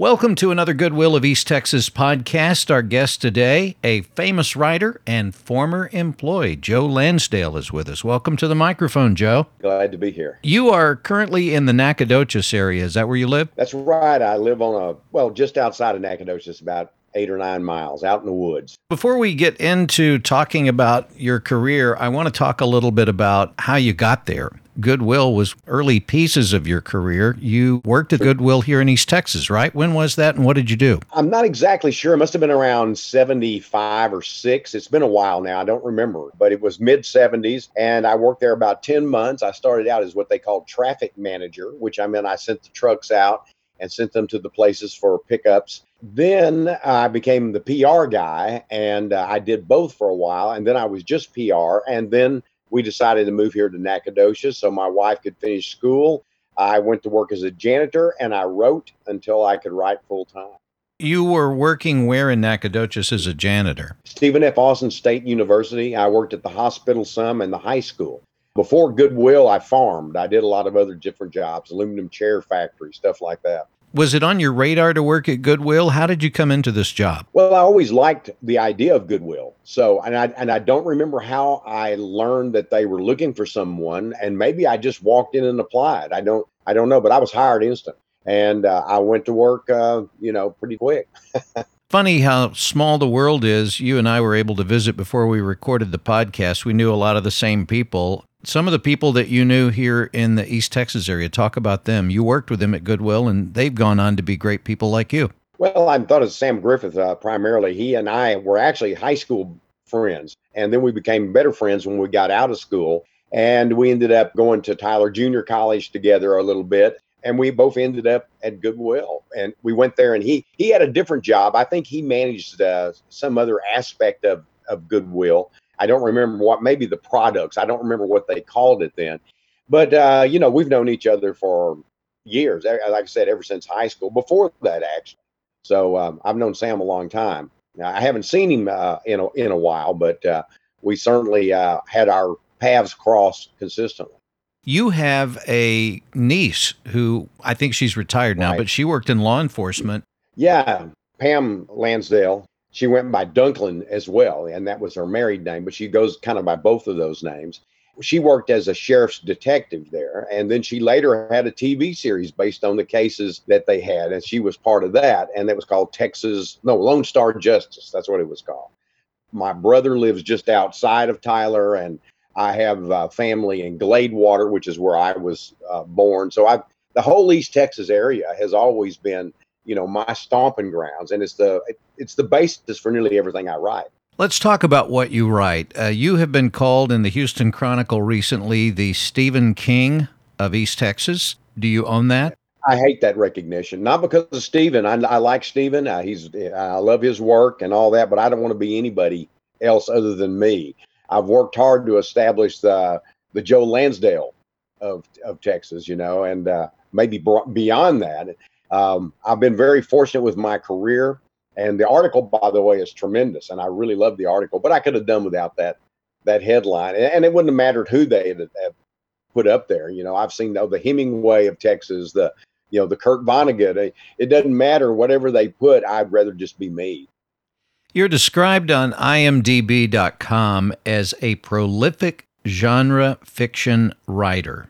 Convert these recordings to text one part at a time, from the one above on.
Welcome to another Goodwill of East Texas podcast. Our guest today, a famous writer and former employee, Joe Lansdale, is with us. Welcome to the microphone, Joe. Glad to be here. You are currently in the Nacogdoches area. Is that where you live? That's right. I live on a, well, just outside of Nacogdoches, about eight or nine miles out in the woods. Before we get into talking about your career, I want to talk a little bit about how you got there. Goodwill was early pieces of your career. You worked at Goodwill here in East Texas, right? When was that and what did you do? I'm not exactly sure. It must have been around 75 or 6. It's been a while now. I don't remember, but it was mid 70s and I worked there about 10 months. I started out as what they called traffic manager, which I meant I sent the trucks out and sent them to the places for pickups. Then I became the PR guy and uh, I did both for a while. And then I was just PR. And then we decided to move here to Nacogdoches so my wife could finish school. I went to work as a janitor and I wrote until I could write full time. You were working where in Nacogdoches as a janitor? Stephen F. Austin State University. I worked at the hospital some and the high school. Before Goodwill, I farmed. I did a lot of other different jobs, aluminum chair factory, stuff like that. Was it on your radar to work at Goodwill? How did you come into this job? Well, I always liked the idea of Goodwill. So, and I and I don't remember how I learned that they were looking for someone, and maybe I just walked in and applied. I don't I don't know, but I was hired instant, and uh, I went to work, uh, you know, pretty quick. Funny how small the world is. You and I were able to visit before we recorded the podcast. We knew a lot of the same people. Some of the people that you knew here in the East Texas area, talk about them. You worked with them at Goodwill, and they've gone on to be great people like you. Well, I thought of Sam Griffith uh, primarily. He and I were actually high school friends, and then we became better friends when we got out of school. And we ended up going to Tyler Junior College together a little bit and we both ended up at Goodwill. And we went there, and he he had a different job. I think he managed uh, some other aspect of of Goodwill. I don't remember what, maybe the products. I don't remember what they called it then. But uh, you know, we've known each other for years. Like I said, ever since high school. Before that, actually. So um, I've known Sam a long time. Now, I haven't seen him uh, in a, in a while, but uh, we certainly uh, had our paths cross consistently. You have a niece who I think she's retired now, right. but she worked in law enforcement. Yeah, Pam Lansdale. She went by Dunklin as well, and that was her married name, but she goes kind of by both of those names. She worked as a sheriff's detective there, and then she later had a TV series based on the cases that they had, and she was part of that, and that was called Texas, no, Lone Star Justice. That's what it was called. My brother lives just outside of Tyler, and I have uh, family in Gladewater, which is where I was uh, born. So I, the whole East Texas area has always been, you know, my stomping grounds, and it's the it's the basis for nearly everything I write. Let's talk about what you write. Uh, you have been called in the Houston Chronicle recently the Stephen King of East Texas. Do you own that? I hate that recognition, not because of Stephen. I, I like Stephen. Uh, he's I love his work and all that, but I don't want to be anybody else other than me. I've worked hard to establish the the Joe Lansdale of of Texas, you know, and uh, maybe beyond that. Um, I've been very fortunate with my career, and the article, by the way, is tremendous, and I really love the article. But I could have done without that that headline, and it wouldn't have mattered who they had, had put up there. You know, I've seen oh, the Hemingway of Texas, the you know the Kurt Vonnegut. It doesn't matter whatever they put. I'd rather just be me. You're described on imdb.com as a prolific genre fiction writer.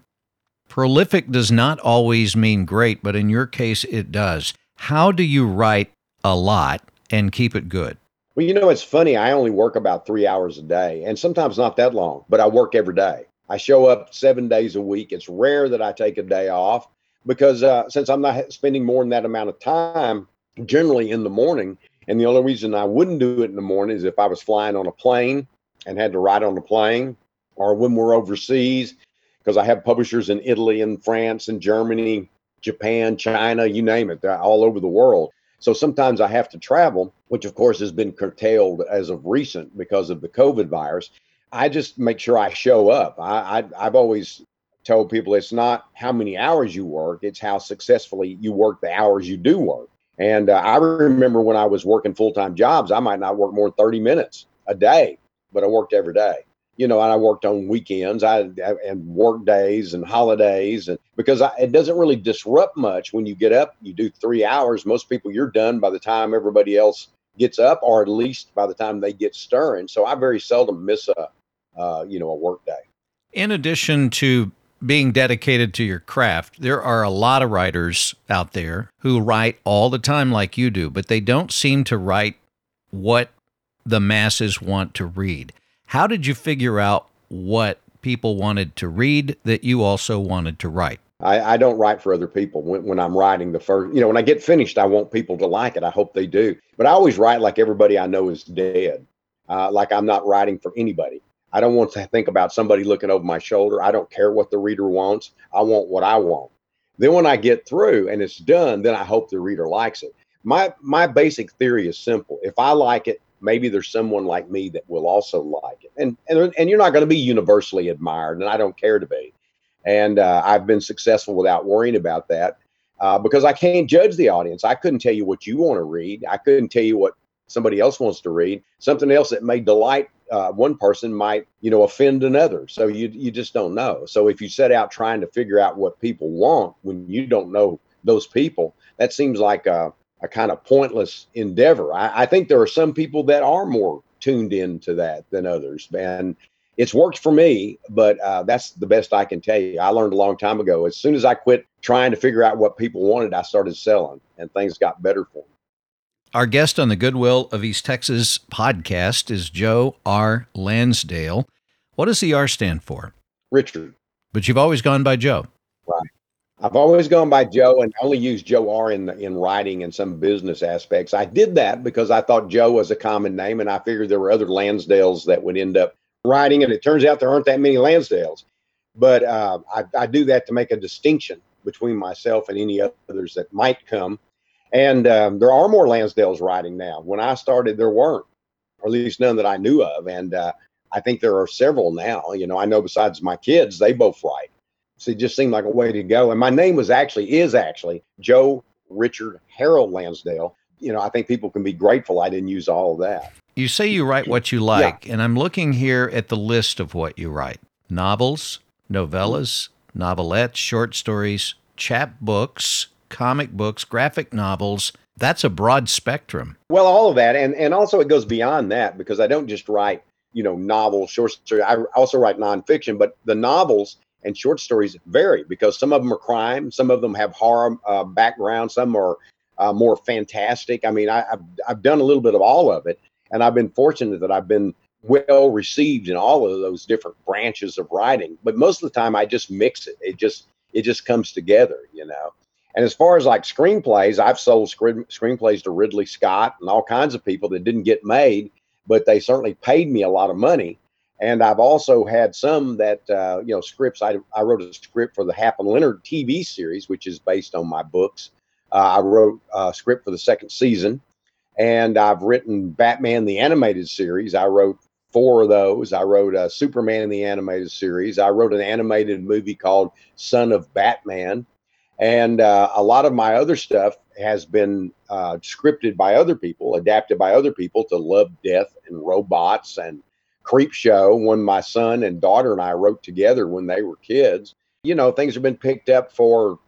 Prolific does not always mean great, but in your case, it does. How do you write a lot and keep it good? Well, you know, it's funny. I only work about three hours a day, and sometimes not that long, but I work every day. I show up seven days a week. It's rare that I take a day off because uh, since I'm not spending more than that amount of time, generally in the morning, and the only reason I wouldn't do it in the morning is if I was flying on a plane and had to ride on the plane, or when we're overseas, because I have publishers in Italy and France and Germany, Japan, China, you name it, they're all over the world. So sometimes I have to travel, which of course has been curtailed as of recent because of the COVID virus. I just make sure I show up. I, I have always told people it's not how many hours you work; it's how successfully you work the hours you do work. And uh, I remember when I was working full time jobs, I might not work more than 30 minutes a day, but I worked every day. You know, and I worked on weekends, I and work days and holidays, and because I, it doesn't really disrupt much when you get up, you do three hours. Most people, you're done by the time everybody else gets up, or at least by the time they get stirring. So I very seldom miss a, uh, you know, a work day. In addition to being dedicated to your craft, there are a lot of writers out there who write all the time like you do, but they don't seem to write what the masses want to read. How did you figure out what people wanted to read that you also wanted to write? I, I don't write for other people when, when I'm writing the first, you know, when I get finished, I want people to like it. I hope they do. But I always write like everybody I know is dead, uh, like I'm not writing for anybody. I don't want to think about somebody looking over my shoulder. I don't care what the reader wants. I want what I want. Then when I get through and it's done, then I hope the reader likes it. My my basic theory is simple. If I like it, maybe there's someone like me that will also like it. And and and you're not going to be universally admired, and I don't care to be. And uh, I've been successful without worrying about that uh, because I can't judge the audience. I couldn't tell you what you want to read. I couldn't tell you what somebody else wants to read. Something else that may delight uh, one person might, you know, offend another. So you you just don't know. So if you set out trying to figure out what people want when you don't know those people, that seems like a a kind of pointless endeavor. I, I, think there are some people that are more tuned into that than others, and it's worked for me. But uh, that's the best I can tell you. I learned a long time ago. As soon as I quit trying to figure out what people wanted, I started selling, and things got better for me. Our guest on the Goodwill of East Texas podcast is Joe R. Lansdale. What does the R stand for? Richard. But you've always gone by Joe. I've always gone by Joe and only used Joe R in in writing and some business aspects. I did that because I thought Joe was a common name, and I figured there were other Lansdales that would end up writing. And it turns out there aren't that many Lansdales, but uh, I, I do that to make a distinction between myself and any others that might come. And um, there are more Lansdales writing now. When I started, there weren't, or at least none that I knew of. And uh, I think there are several now. You know, I know besides my kids, they both write. So it just seemed like a way to go. And my name was actually, is actually Joe Richard Harold Lansdale. You know, I think people can be grateful I didn't use all of that. You say you write what you like, yeah. and I'm looking here at the list of what you write novels, novellas, novelettes, short stories, chapbooks, comic books, graphic novels. That's a broad spectrum. Well, all of that. And, and also, it goes beyond that because I don't just write, you know, novels, short stories. I also write nonfiction, but the novels and short stories vary because some of them are crime, some of them have horror uh, background, some are uh, more fantastic. I mean, I, have I've done a little bit of all of it, and I've been fortunate that I've been well received in all of those different branches of writing. But most of the time, I just mix it. It just it just comes together, you know. And as far as like screenplays, I've sold screen, screenplays to Ridley Scott and all kinds of people that didn't get made, but they certainly paid me a lot of money and I've also had some that, uh, you know, scripts. I, I wrote a script for the Hap and Leonard TV series, which is based on my books. Uh, I wrote a script for the second season. And I've written Batman the Animated Series. I wrote four of those. I wrote Superman in the Animated Series. I wrote an animated movie called Son of Batman. And uh, a lot of my other stuff has been uh, scripted by other people, adapted by other people to Love, Death, and Robots and Creep Show, one my son and daughter and I wrote together when they were kids. You know, things have been picked up for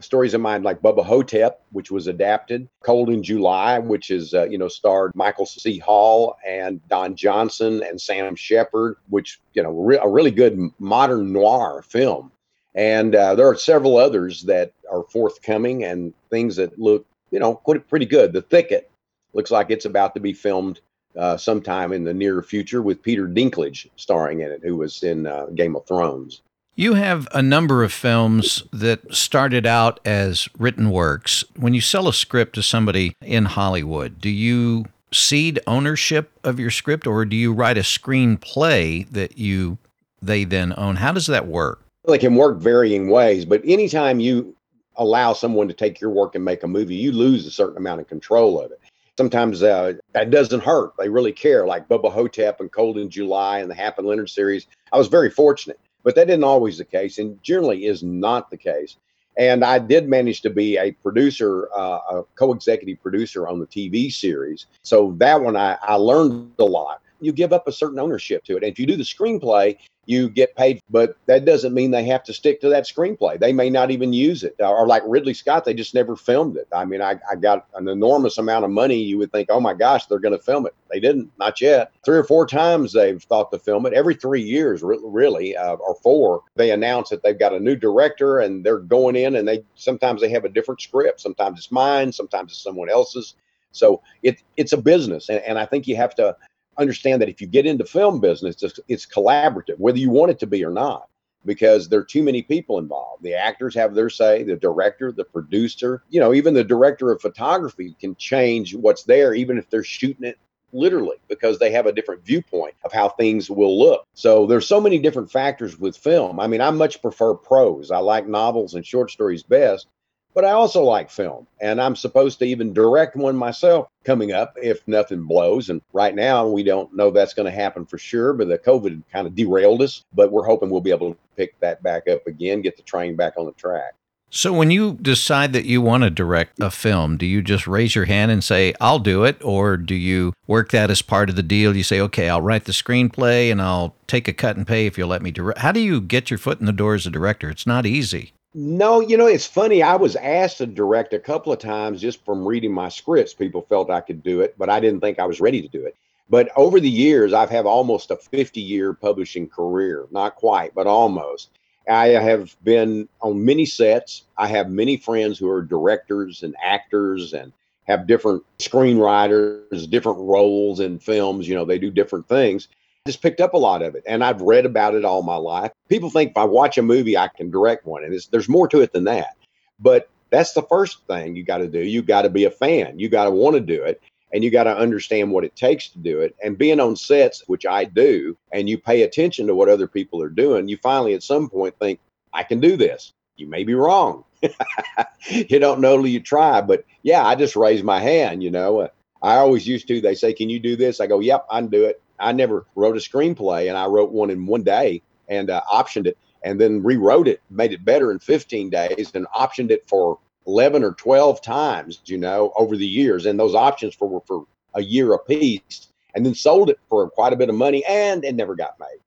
stories of mine like Bubba Ho-Tep, which was adapted, Cold in July, which is, uh, you know, starred Michael C. Hall and Don Johnson and Sam Shepard, which, you know, re- a really good modern noir film. And uh, there are several others that are forthcoming and things that look, you know, pretty good. The Thicket looks like it's about to be filmed uh, sometime in the near future with Peter Dinklage starring in it, who was in uh, Game of Thrones. You have a number of films that started out as written works. When you sell a script to somebody in Hollywood, do you cede ownership of your script or do you write a screenplay that you they then own? How does that work? Well, it can work varying ways, but anytime you allow someone to take your work and make a movie, you lose a certain amount of control of it sometimes uh, that doesn't hurt. They really care, like Bubba Ho-Tep and Cold in July and the Hap and Leonard series. I was very fortunate, but that isn't always the case, and generally is not the case. And I did manage to be a producer, uh, a co-executive producer on the TV series. So that one, I, I learned a lot. You give up a certain ownership to it. And if you do the screenplay, you get paid, but that doesn't mean they have to stick to that screenplay. They may not even use it. Or like Ridley Scott, they just never filmed it. I mean, I, I got an enormous amount of money. You would think, oh my gosh, they're going to film it. They didn't, not yet. Three or four times they've thought to film it. Every three years, really, uh, or four, they announce that they've got a new director and they're going in and they sometimes they have a different script. Sometimes it's mine, sometimes it's someone else's. So it, it's a business. And, and I think you have to understand that if you get into film business, it's, it's collaborative, whether you want it to be or not, because there are too many people involved. The actors have their say, the director, the producer, you know, even the director of photography can change what's there, even if they're shooting it literally because they have a different viewpoint of how things will look. So there's so many different factors with film. I mean, I much prefer prose. I like novels and short stories best but I also like film, and I'm supposed to even direct one myself coming up if nothing blows. And right now, we don't know that's going to happen for sure, but the COVID kind of derailed us. But we're hoping we'll be able to pick that back up again, get the train back on the track. So, when you decide that you want to direct a film, do you just raise your hand and say, I'll do it? Or do you work that as part of the deal? You say, okay, I'll write the screenplay and I'll take a cut and pay if you'll let me direct. How do you get your foot in the door as a director? It's not easy. No, you know, it's funny. I was asked to direct a couple of times just from reading my scripts. People felt I could do it, but I didn't think I was ready to do it. But over the years, I've had almost a 50 year publishing career. Not quite, but almost. I have been on many sets. I have many friends who are directors and actors and have different screenwriters, different roles in films. You know, they do different things just picked up a lot of it and I've read about it all my life. People think if I watch a movie, I can direct one, and there's more to it than that. But that's the first thing you got to do. You got to be a fan. You got to want to do it, and you got to understand what it takes to do it. And being on sets, which I do, and you pay attention to what other people are doing, you finally at some point think, I can do this. You may be wrong. you don't know till you try. But yeah, I just raise my hand. You know, uh, I always used to. They say, "Can you do this?" I go, "Yep, I can do it." I never wrote a screenplay, and I wrote one in one day and uh, optioned it, and then rewrote it, made it better in 15 days, and optioned it for 11 or 12 times, you know, over the years. And those options for were for a year apiece, and then sold it for quite a bit of money, and it never got made.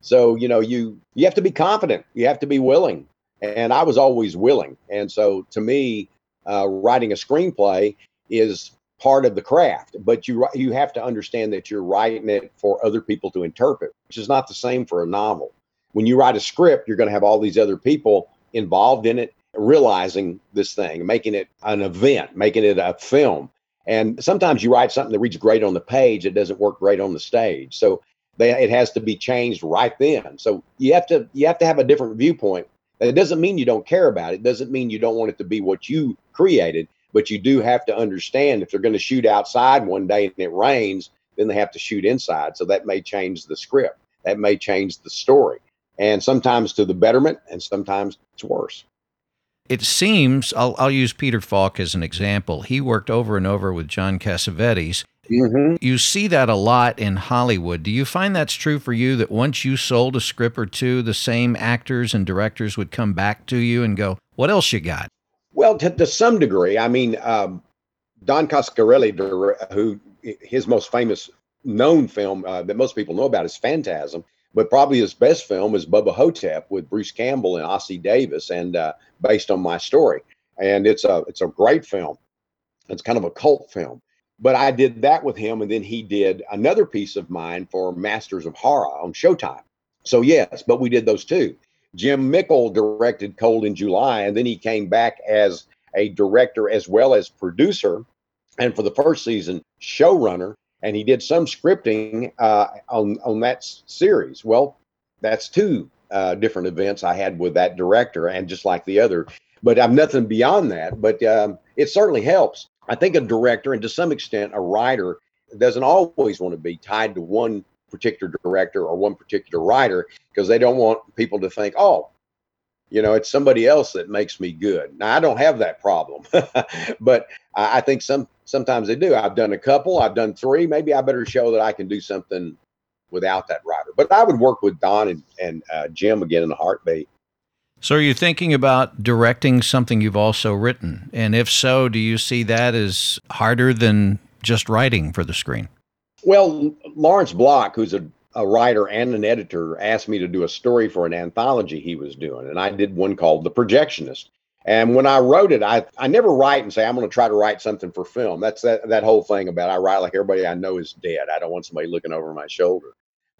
So you know, you you have to be confident, you have to be willing, and I was always willing. And so to me, uh, writing a screenplay is part of the craft but you you have to understand that you're writing it for other people to interpret which is not the same for a novel. When you write a script you're going to have all these other people involved in it realizing this thing making it an event making it a film. And sometimes you write something that reads great on the page it doesn't work great on the stage. So they, it has to be changed right then. So you have to you have to have a different viewpoint. It doesn't mean you don't care about it. it. Doesn't mean you don't want it to be what you created but you do have to understand if they're going to shoot outside one day and it rains, then they have to shoot inside. So that may change the script. That may change the story. And sometimes to the betterment, and sometimes it's worse. It seems, I'll, I'll use Peter Falk as an example. He worked over and over with John Cassavetes. Mm-hmm. You see that a lot in Hollywood. Do you find that's true for you that once you sold a script or two, the same actors and directors would come back to you and go, What else you got? Well, to, to some degree. I mean, um, Don Coscarelli, who his most famous known film uh, that most people know about is Phantasm, but probably his best film is Bubba Ho-Tep with Bruce Campbell and Ossie Davis, and uh, based on my story. And it's a it's a great film. It's kind of a cult film. But I did that with him, and then he did another piece of mine for Masters of Horror on Showtime. So yes, but we did those two. Jim Mickle directed Cold in July, and then he came back as a director as well as producer, and for the first season, showrunner. And he did some scripting uh, on on that series. Well, that's two uh, different events I had with that director, and just like the other. But I'm nothing beyond that. But um, it certainly helps. I think a director, and to some extent, a writer, doesn't always want to be tied to one particular director or one particular writer because they don't want people to think, oh, you know, it's somebody else that makes me good. Now I don't have that problem, but I think some sometimes they do. I've done a couple, I've done three. Maybe I better show that I can do something without that writer. But I would work with Don and, and uh, Jim again in a heartbeat. So, are you thinking about directing something you've also written? And if so, do you see that as harder than just writing for the screen? Well, Lawrence Block, who's a, a writer and an editor, asked me to do a story for an anthology he was doing. And I did one called The Projectionist. And when I wrote it, I, I never write and say, I'm going to try to write something for film. That's that, that whole thing about I write like everybody I know is dead. I don't want somebody looking over my shoulder.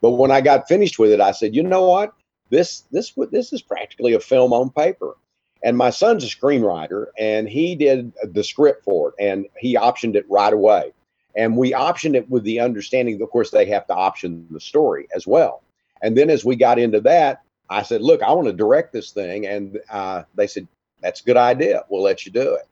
But when I got finished with it, I said, you know what? This this this is practically a film on paper. And my son's a screenwriter, and he did the script for it, and he optioned it right away. And we optioned it with the understanding, of course, they have to option the story as well. And then as we got into that, I said, look, I want to direct this thing. And uh, they said, that's a good idea. We'll let you do it.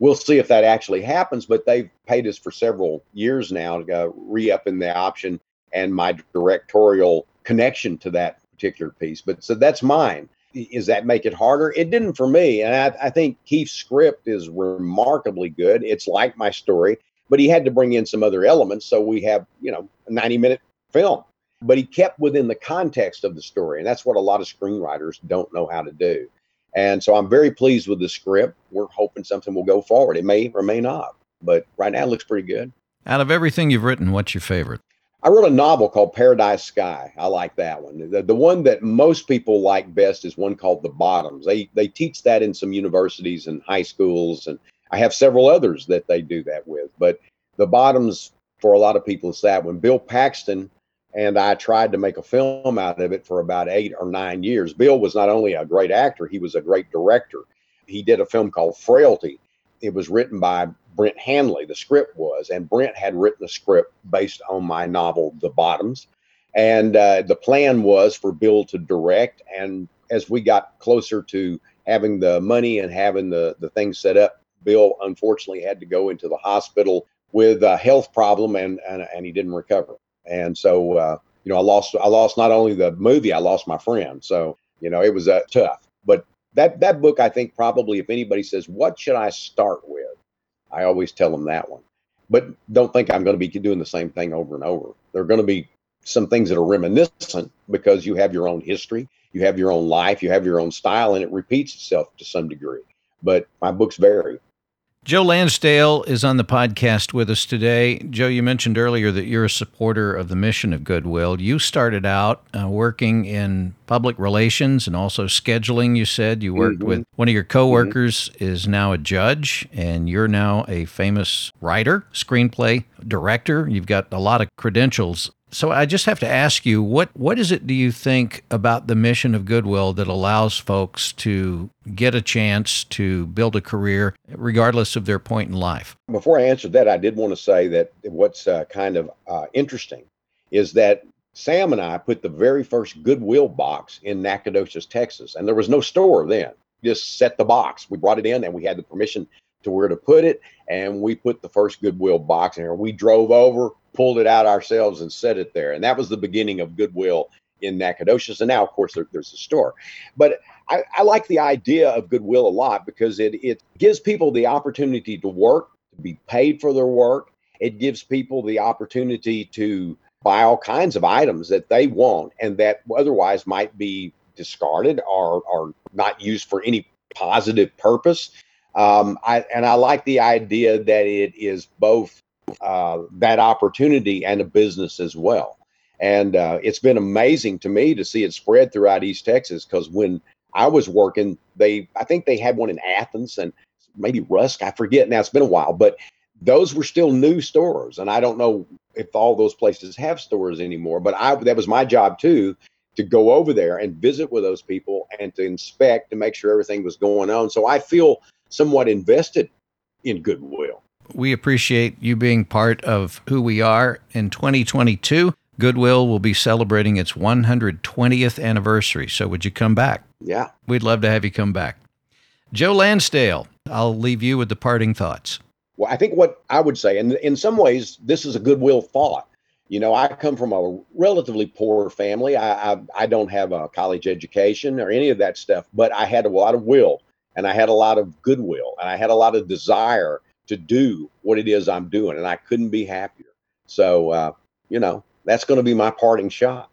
We'll see if that actually happens. But they've paid us for several years now to go re up in the option and my directorial connection to that particular piece. But so that's mine. Does that make it harder? It didn't for me. And I, I think Keith's script is remarkably good. It's like my story, but he had to bring in some other elements. So we have, you know, a 90 minute film. But he kept within the context of the story. And that's what a lot of screenwriters don't know how to do. And so I'm very pleased with the script. We're hoping something will go forward. It may or may not, but right now it looks pretty good. Out of everything you've written, what's your favorite? I wrote a novel called Paradise Sky. I like that one. The, the one that most people like best is one called The Bottoms. They they teach that in some universities and high schools, and I have several others that they do that with. But The Bottoms for a lot of people is that when Bill Paxton and I tried to make a film out of it for about eight or nine years. Bill was not only a great actor, he was a great director. He did a film called Frailty. It was written by Brent Hanley, the script was, and Brent had written a script based on my novel, The Bottoms. And uh, the plan was for Bill to direct. And as we got closer to having the money and having the, the things set up, Bill unfortunately had to go into the hospital with a health problem and, and, and he didn't recover. And so, uh, you know, I lost, I lost not only the movie, I lost my friend. So, you know, it was uh, tough. But that, that book, I think probably if anybody says, what should I start with? I always tell them that one. But don't think I'm going to be doing the same thing over and over. There are going to be some things that are reminiscent because you have your own history, you have your own life, you have your own style, and it repeats itself to some degree. But my books vary. Joe Lansdale is on the podcast with us today. Joe, you mentioned earlier that you're a supporter of the mission of Goodwill. You started out uh, working in public relations and also scheduling. You said you worked mm-hmm. with one of your coworkers mm-hmm. is now a judge, and you're now a famous writer, screenplay director. You've got a lot of credentials so I just have to ask you, what what is it do you think about the mission of Goodwill that allows folks to get a chance to build a career regardless of their point in life? Before I answer that, I did want to say that what's uh, kind of uh, interesting is that Sam and I put the very first Goodwill box in Nacogdoches, Texas, and there was no store then. Just set the box. We brought it in, and we had the permission to where to put it, and we put the first Goodwill box in there. We drove over pulled it out ourselves and set it there. And that was the beginning of Goodwill in Nacogdoches. And now, of course, there, there's a store. But I, I, like the idea of Goodwill a lot because it, it gives people the opportunity to work, to be paid for their work. It gives people the opportunity to buy all kinds of items that they want and that otherwise might be discarded or, or not used for any positive purpose. Um, I, and I like the idea that it is both uh, that opportunity and a business as well. And uh, it's been amazing to me to see it spread throughout East Texas because when I was working, they I think they had one in Athens and maybe Rusk, I forget now. It's been a while, but those were still new stores, and I don't know if all those places have stores anymore. But I that was my job too to go over there and visit with those people and to inspect to make sure everything was going on. So I feel somewhat invested in Goodwill. We appreciate you being part of who we are in 2022. Goodwill will be celebrating its 120th anniversary. So, would you come back? Yeah. We'd love to have you come back. Joe Lansdale, I'll leave you with the parting thoughts. Well, I think what I would say, and in some ways, this is a goodwill thought. You know, I come from a relatively poor family. I, I, I don't have a college education or any of that stuff, but I had a lot of will and I had a lot of goodwill and I had a lot of desire to do what it is I'm doing, and I couldn't be happier. So, uh, you know, that's going to be my parting shot.